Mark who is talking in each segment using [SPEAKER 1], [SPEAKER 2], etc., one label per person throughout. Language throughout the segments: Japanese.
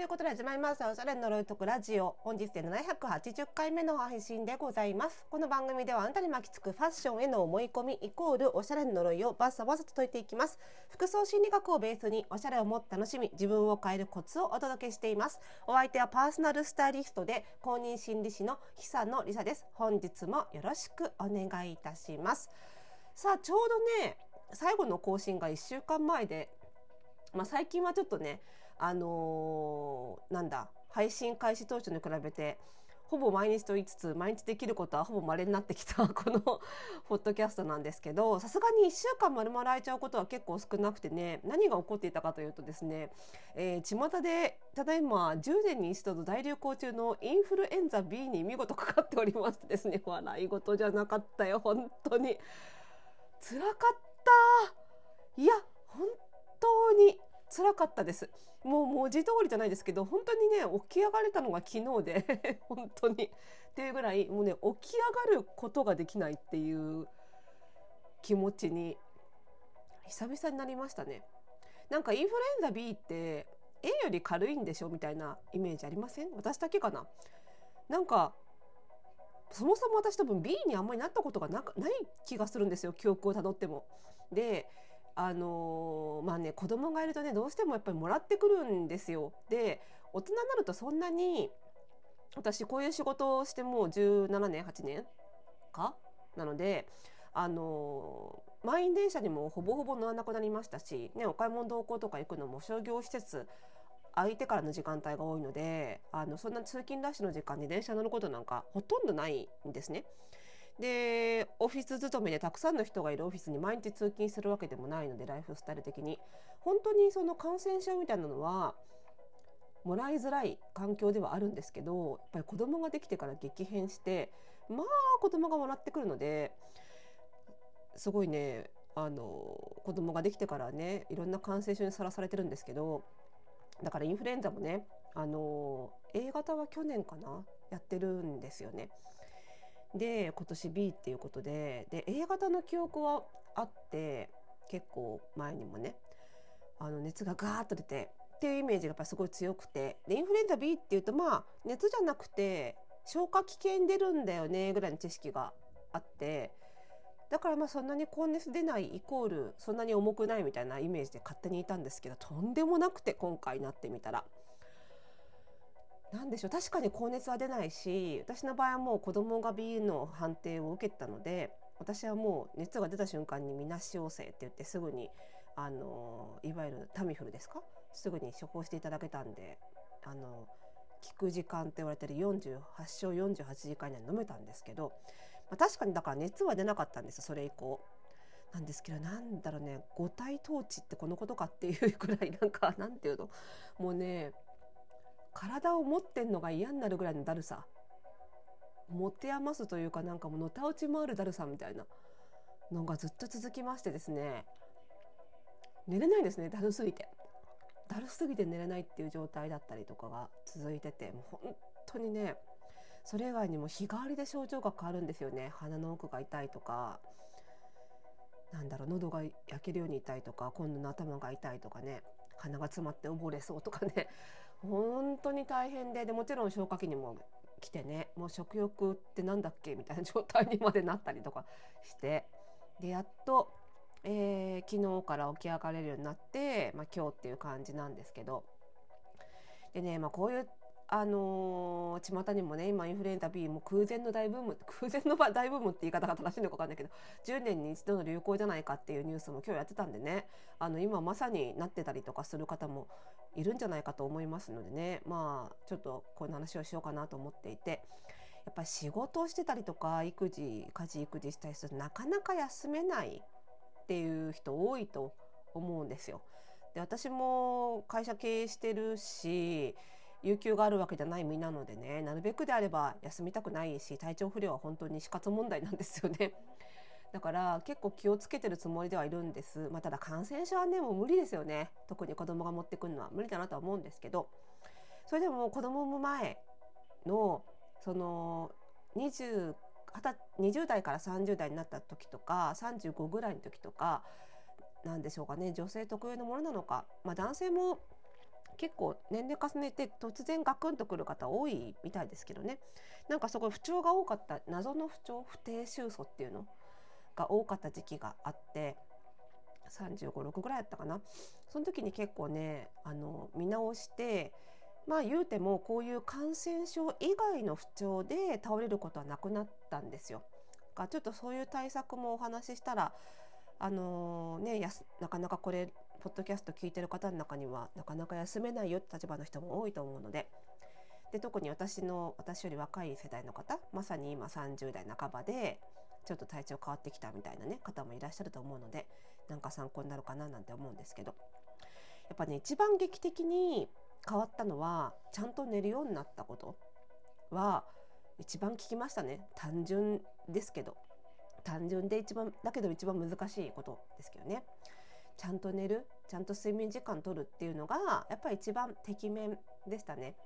[SPEAKER 1] ということで始まりましたおしゃれの呪いとくラジオ。本日で780回目の配信でございます。この番組ではあなたに巻きつくファッションへの思い込みイコールおしゃれの呪いをバッサバサと解いていきます。服装心理学をベースにおしゃれをもっと楽しみ自分を変えるコツをお届けしています。お相手はパーソナルスタイリストで公認心理師の久野里沙です。本日もよろしくお願いいたします。さあちょうどね最後の更新が1週間前でまあ、最近はちょっとねあのー、なんだ配信開始当初に比べてほぼ毎日と言いつつ毎日できることはほぼ稀になってきた このポッドキャストなんですけどさすがに1週間丸々空いちゃうことは結構少なくてね何が起こっていたかというとですね、えー、巷でただいま10年に一度の大流行中のインフルエンザ B に見事かかっておりましてですね 笑い事じゃなかったよ本当に。辛かった。いや本当に辛かったです。もう文字通りじゃないですけど本当にね起き上がれたのが昨日で 本当に。っていうぐらいもうね起き上がることができないっていう気持ちに久々になりましたね。なんかインフルエンザ B って A より軽いんでしょみたいなイメージありません？私だけかな？なんかそもそも私多分 B にあんまりなったことがなない気がするんですよ記憶をたどっても。であのー、まあね子供がいるとねどうしてもやっぱりもらってくるんですよ。で大人になるとそんなに私こういう仕事をしてもう17年8年か？なのであのー、満員電車にもほぼほぼ乗らなくなりましたし、ね、お買い物同行とか行くのも商業施設空いてからの時間帯が多いのであのそんな通勤ラッシュの時間に電車乗ることなんかほとんどないんですね。でオフィス勤めでたくさんの人がいるオフィスに毎日通勤するわけでもないのでライフスタイル的に本当にその感染症みたいなのはもらいづらい環境ではあるんですけどやっぱり子供ができてから激変してまあ子供がもらってくるのですごいねあの子供ができてからねいろんな感染症にさらされてるんですけどだからインフルエンザもねあの A 型は去年かなやってるんですよね。で今年 B っていうことでで A 型の記憶はあって結構前にもねあの熱がガーッと出てっていうイメージがやっぱすごい強くてでインフルエンザ B っていうとまあ熱じゃなくて消化器系に出るんだよねぐらいの知識があってだからまあそんなに高熱出ないイコールそんなに重くないみたいなイメージで勝手にいたんですけどとんでもなくて今回なってみたら。なんでしょう。確かに高熱は出ないし私の場合はもう子供が B の判定を受けたので私はもう熱が出た瞬間にみなし陽性って言ってすぐにあのいわゆるタミフルですか？すぐに処方していただけたんであの効く時間って言われてる48勝48時間以内に飲めたんですけど、まあ、確かにだから熱は出なかったんですそれ以降。なんですけどなんだろうね五体統治ってこのことかっていうくらいなんかなんていうの？もうね体を持ってんのが嫌になるぐらいのだるさ。持て余すというかなんかもうのたうち回るだるさみたいな。のがずっと続きましてですね。寝れないですねだるすぎて。だるすぎて寝れないっていう状態だったりとかが続いててもう本当にねそれ以外にも日替わりで症状が変わるんですよね。鼻の奥が痛いとかなんだろう喉が焼けるように痛いとか今度の頭が痛いとかね鼻が詰まって溺れそうとかね。本当に大変ででもちろん消化器にも来てねもう食欲って何だっけみたいな状態にまでなったりとかしてでやっと、えー、昨日から起き上がれるようになって、まあ、今日っていう感じなんですけどでね、まあ、こういうあのー、巷にもね今インフルエンザ B も空前の大ブーム 空前の大ブームって言い方が正しいのか分かんないけど10年に一度の流行じゃないかっていうニュースも今日やってたんでねあの今まさになってたりとかする方もいるんじゃないかと思いますのでねまあちょっとこういう話をしようかなと思っていて。やっぱり仕事をしてたりとか育児家事育児したりするとなかなか休めないっていう人多いと思うんですよ。で私も会社経営してるし有給があるわけじゃない身なのでねなるべくであれば休みたくないし体調不良は本当に死活問題なんですよね。だから結構気をつけてるつもりではいるんです。まあ、ただ感染症はねもう無理ですよね。特に子供が持ってくるのは無理だなとは思うんですけど。それでも子供産む前のその 20, 20代から30代になった時とか35ぐらいの時とか何でしょうかね。女性特有のものなのか、まあ、男性も結構年齢重ねて突然ガクンとくる方多いみたいですけどね。なんかそこ不調が多かった謎の不調不定収素っていうの。が多かった時期があって3 5 6ぐらいやったかなその時に結構ねあの見直してまあ言うてもこういう感染症以外の不調で倒れることはなくなったんですよ。がちょっとそういう対策もお話ししたらあのー、ねやすなかなかこれポッドキャスト聞いてる方の中にはなかなか休めないよって立場の人も多いと思うのでで特に私の私より若い世代の方まさに今30代半ばでちょっと体調変わってきたみたいなね方もいらっしゃると思うのでなんか参考になるかななんて思うんですけど。やっぱね一番劇的に変わったのはちゃんと寝るようになったことは一番聞きましたね。単純ですけど。単純で一番だけど一番難しいことですけどね。ちゃんと寝るちゃんと睡眠時間取るっていうのがやっぱり一番てきめんでしたね。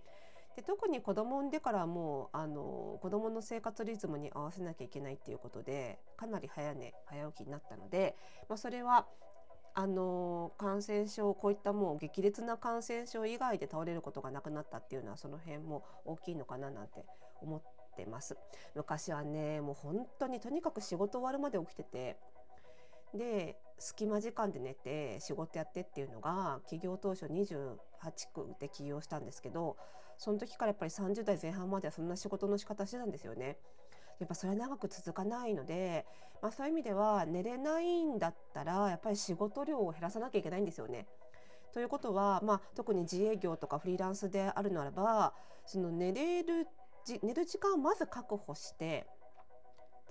[SPEAKER 1] で特に子供産んでからもうあの子供の生活リズムに合わせなきゃいけないっていうことでかなり早寝早起きになったので、まあ、それはあの感染症こういったもう激烈な感染症以外で倒れることがなくなったっていうのはその辺も大きいのかななんて思ってます。昔はねもう本当にとにかく仕事終わるまで起きててで隙間時間で寝て仕事やってっていうのが起業当初28区で起業したんですけどその時からやっぱり30代前半まではそんな仕事の仕方してたんですよね。やっぱそれは長く続かないので、まあ、そういう意味では寝れないんだったらやっぱり仕事量を減らさなきゃいけないんですよね。ということは、まあ、特に自営業とかフリーランスであるならばその寝れる寝る時間をまず確保して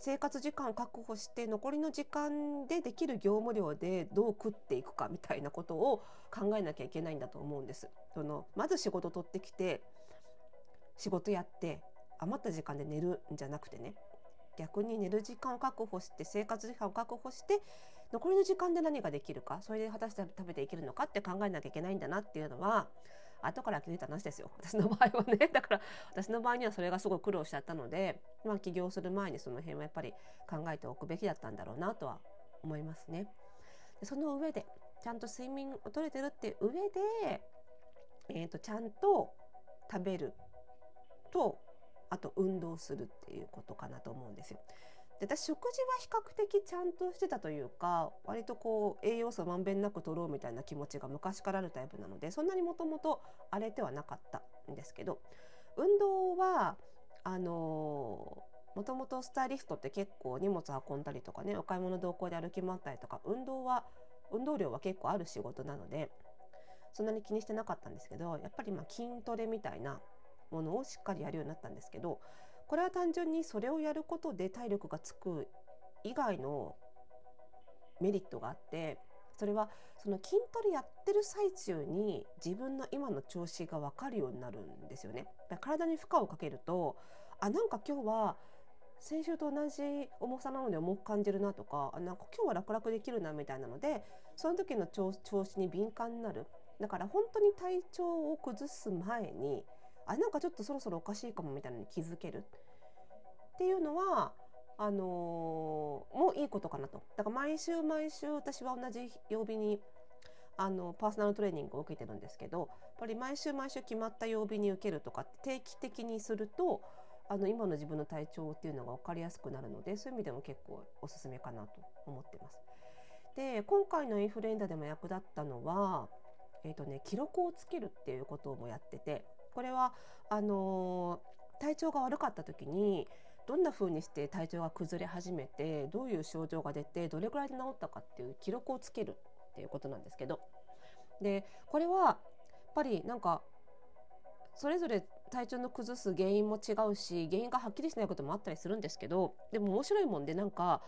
[SPEAKER 1] 生活時間を確保して残りの時間でできる業務量でどう食っていくかみたいなことを考えなきゃいけないんだと思うんです。そのまず仕事取ってきて仕事やって余った時間で寝るんじゃなくてね逆に寝る時間を確保して生活時間を確保して残りの時間で何ができるかそれで果たして食べていけるのかって考えなきゃいけないんだなっていうのは後から気づいた話ですよ 私の場合はね だから私の場合にはそれがすごい苦労しちゃったので、まあ、起業する前にその辺はやっぱり考えておくべきだったんだろうなとは思いますね。でその上でちゃんと睡眠をとれてるって上で、えーと、ちゃんと食べるとあと運動するっていうことかなと思うんですよ。で私食事は比較的ちゃんとしてたというか割とこう栄養素まんべんなく取ろうみたいな気持ちが昔からあるタイプなのでそんなにもともと荒れてはなかったんですけど運動はあのもともとスタイリストって結構荷物運んだりとかねお買い物同行で歩き回ったりとか運動は運動量は結構ある仕事なのでそんなに気にしてなかったんですけどやっぱりま筋トレみたいなものをしっかりやるようになったんですけどこれは単純にそれをやることで体力がつく以外のメリットがあってそれはその筋トレやってる最中に自分の今の調子が分かるようになるんですよね。体に負荷をかけるとあなんか今日は先週と同じ重さなので重く感じるなとかあなんか今日は楽々できるなみたいなのでその時の調子に敏感になるだから本当に体調を崩す前にあなんかちょっとそろそろおかしいかもみたいなのに気づけるっていうのはあのー、もういいことかなと。だから毎週毎週私は同じ曜日にあのパーソナルトレーニングを受けてるんですけどやっぱり毎週毎週決まった曜日に受けるとか定期的にするとあの今の自分の体調っていうのが分かりやすくなるのでそういう意味でも結構おすすめかなと思ってます。で今回のインフルエンザでも役立ったのは、えーとね、記録をつけるっていうこともやっててこれはあの、体調が悪かった時にどんな風にして体調が崩れ始めてどういう症状が出てどれくらいで治ったかっていう記録をつけるっていうことなんですけど。でこれはやっぱりなんかそれぞれ体調の崩す原因も違うし原因がはっきりしないこともあったりするんですけどでも面白いもんでなんか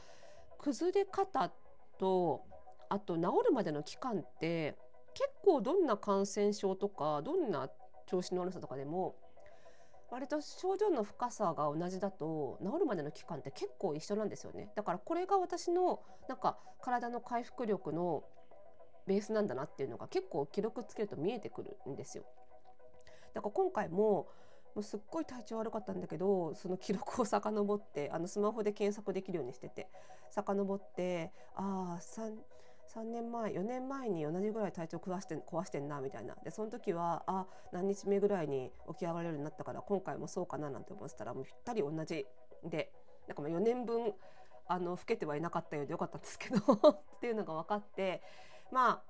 [SPEAKER 1] 崩れ方とあと治るまでの期間って結構どんな感染症とかどんな調子の悪さとかでも割と症状の深さが同じだと治るまでの期間って結構一緒なんですよね。だからこれが私のなんか体の回復力のベースなんだなっていうのが結構記録つけると見えてくるんですよ。だから今回ももうすっごい体調悪かったんだけどその記録を遡ってあのスマホで検索できるようにしてて遡ってああ3年前4年前に同じぐらい体調壊して壊してんなみたいなでその時はあ何日目ぐらいに起き上がれるようになったから今回もそうかななんて思ってたらもうぴったり同じでなんかまあ4年分あの老けてはいなかったようでよかったんですけど っていうのが分かってまあ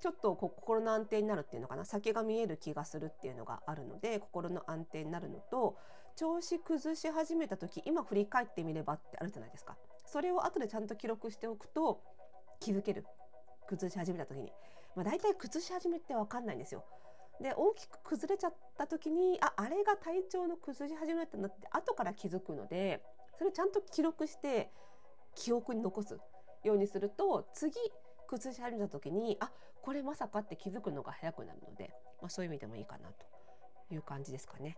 [SPEAKER 1] ちょっと心の安定になるっていうのかな先が見える気がするっていうのがあるので心の安定になるのと調子崩し始めた時今振り返ってみればってあるじゃないですか。それを後でちゃんと記録しておくと気づける崩し始めた時に、まあ、大体崩し始めって分かんないんですよ。で大きく崩れちゃった時にああれが体調の崩し始めたんだって後から気づくのでそれをちゃんと記録して記憶に残すようにすると次崩し始めた時にあこれまさかって気づくのが早くなるので、まあ、そういう意味でもいいかなという感じですかね。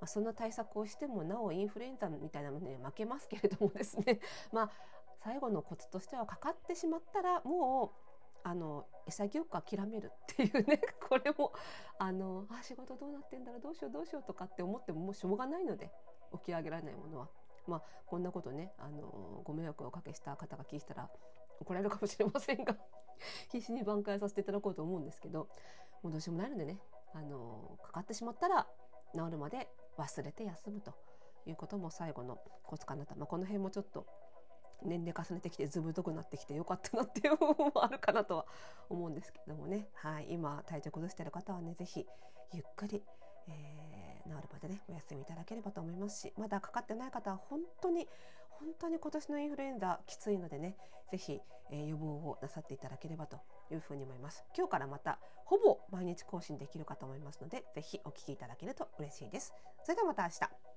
[SPEAKER 1] まあ、そんな対策をしてもなおインフルエンザみたいなものに負けますけれどもですね まあ最後のコツとしてはかかってしまったらもうあの潔く諦めるっていうね これもあのあ仕事どうなってんだろうどうしようどうしようとかって思ってももうしょうがないので起き上げられないものは。まあ、こんなことねあのご迷惑をおかけした方が聞いたら怒られるかもしれませんが 必死に挽回させていただこうと思うんですけどもうどうしようもないのでねあのかかってしまったら治るまで忘れて休むということも最後のコツかなと、まあ、この辺もちょっと年齢重ねてきてずぶとくなってきてよかったなっていう部分もあるかなとは思うんですけどもね、はい、今体調崩してる方はね是非ゆっくり、えー、治るまでねお休みいただければと思いますしまだかかってない方は本当に本当に今年のインフルエンザきついのでね是非、えー、予防をなさっていただければというふうに思います。今日からまたほぼ毎日更新できるかと思いますので是非お聞きいただけると嬉しいです。それではまた明日。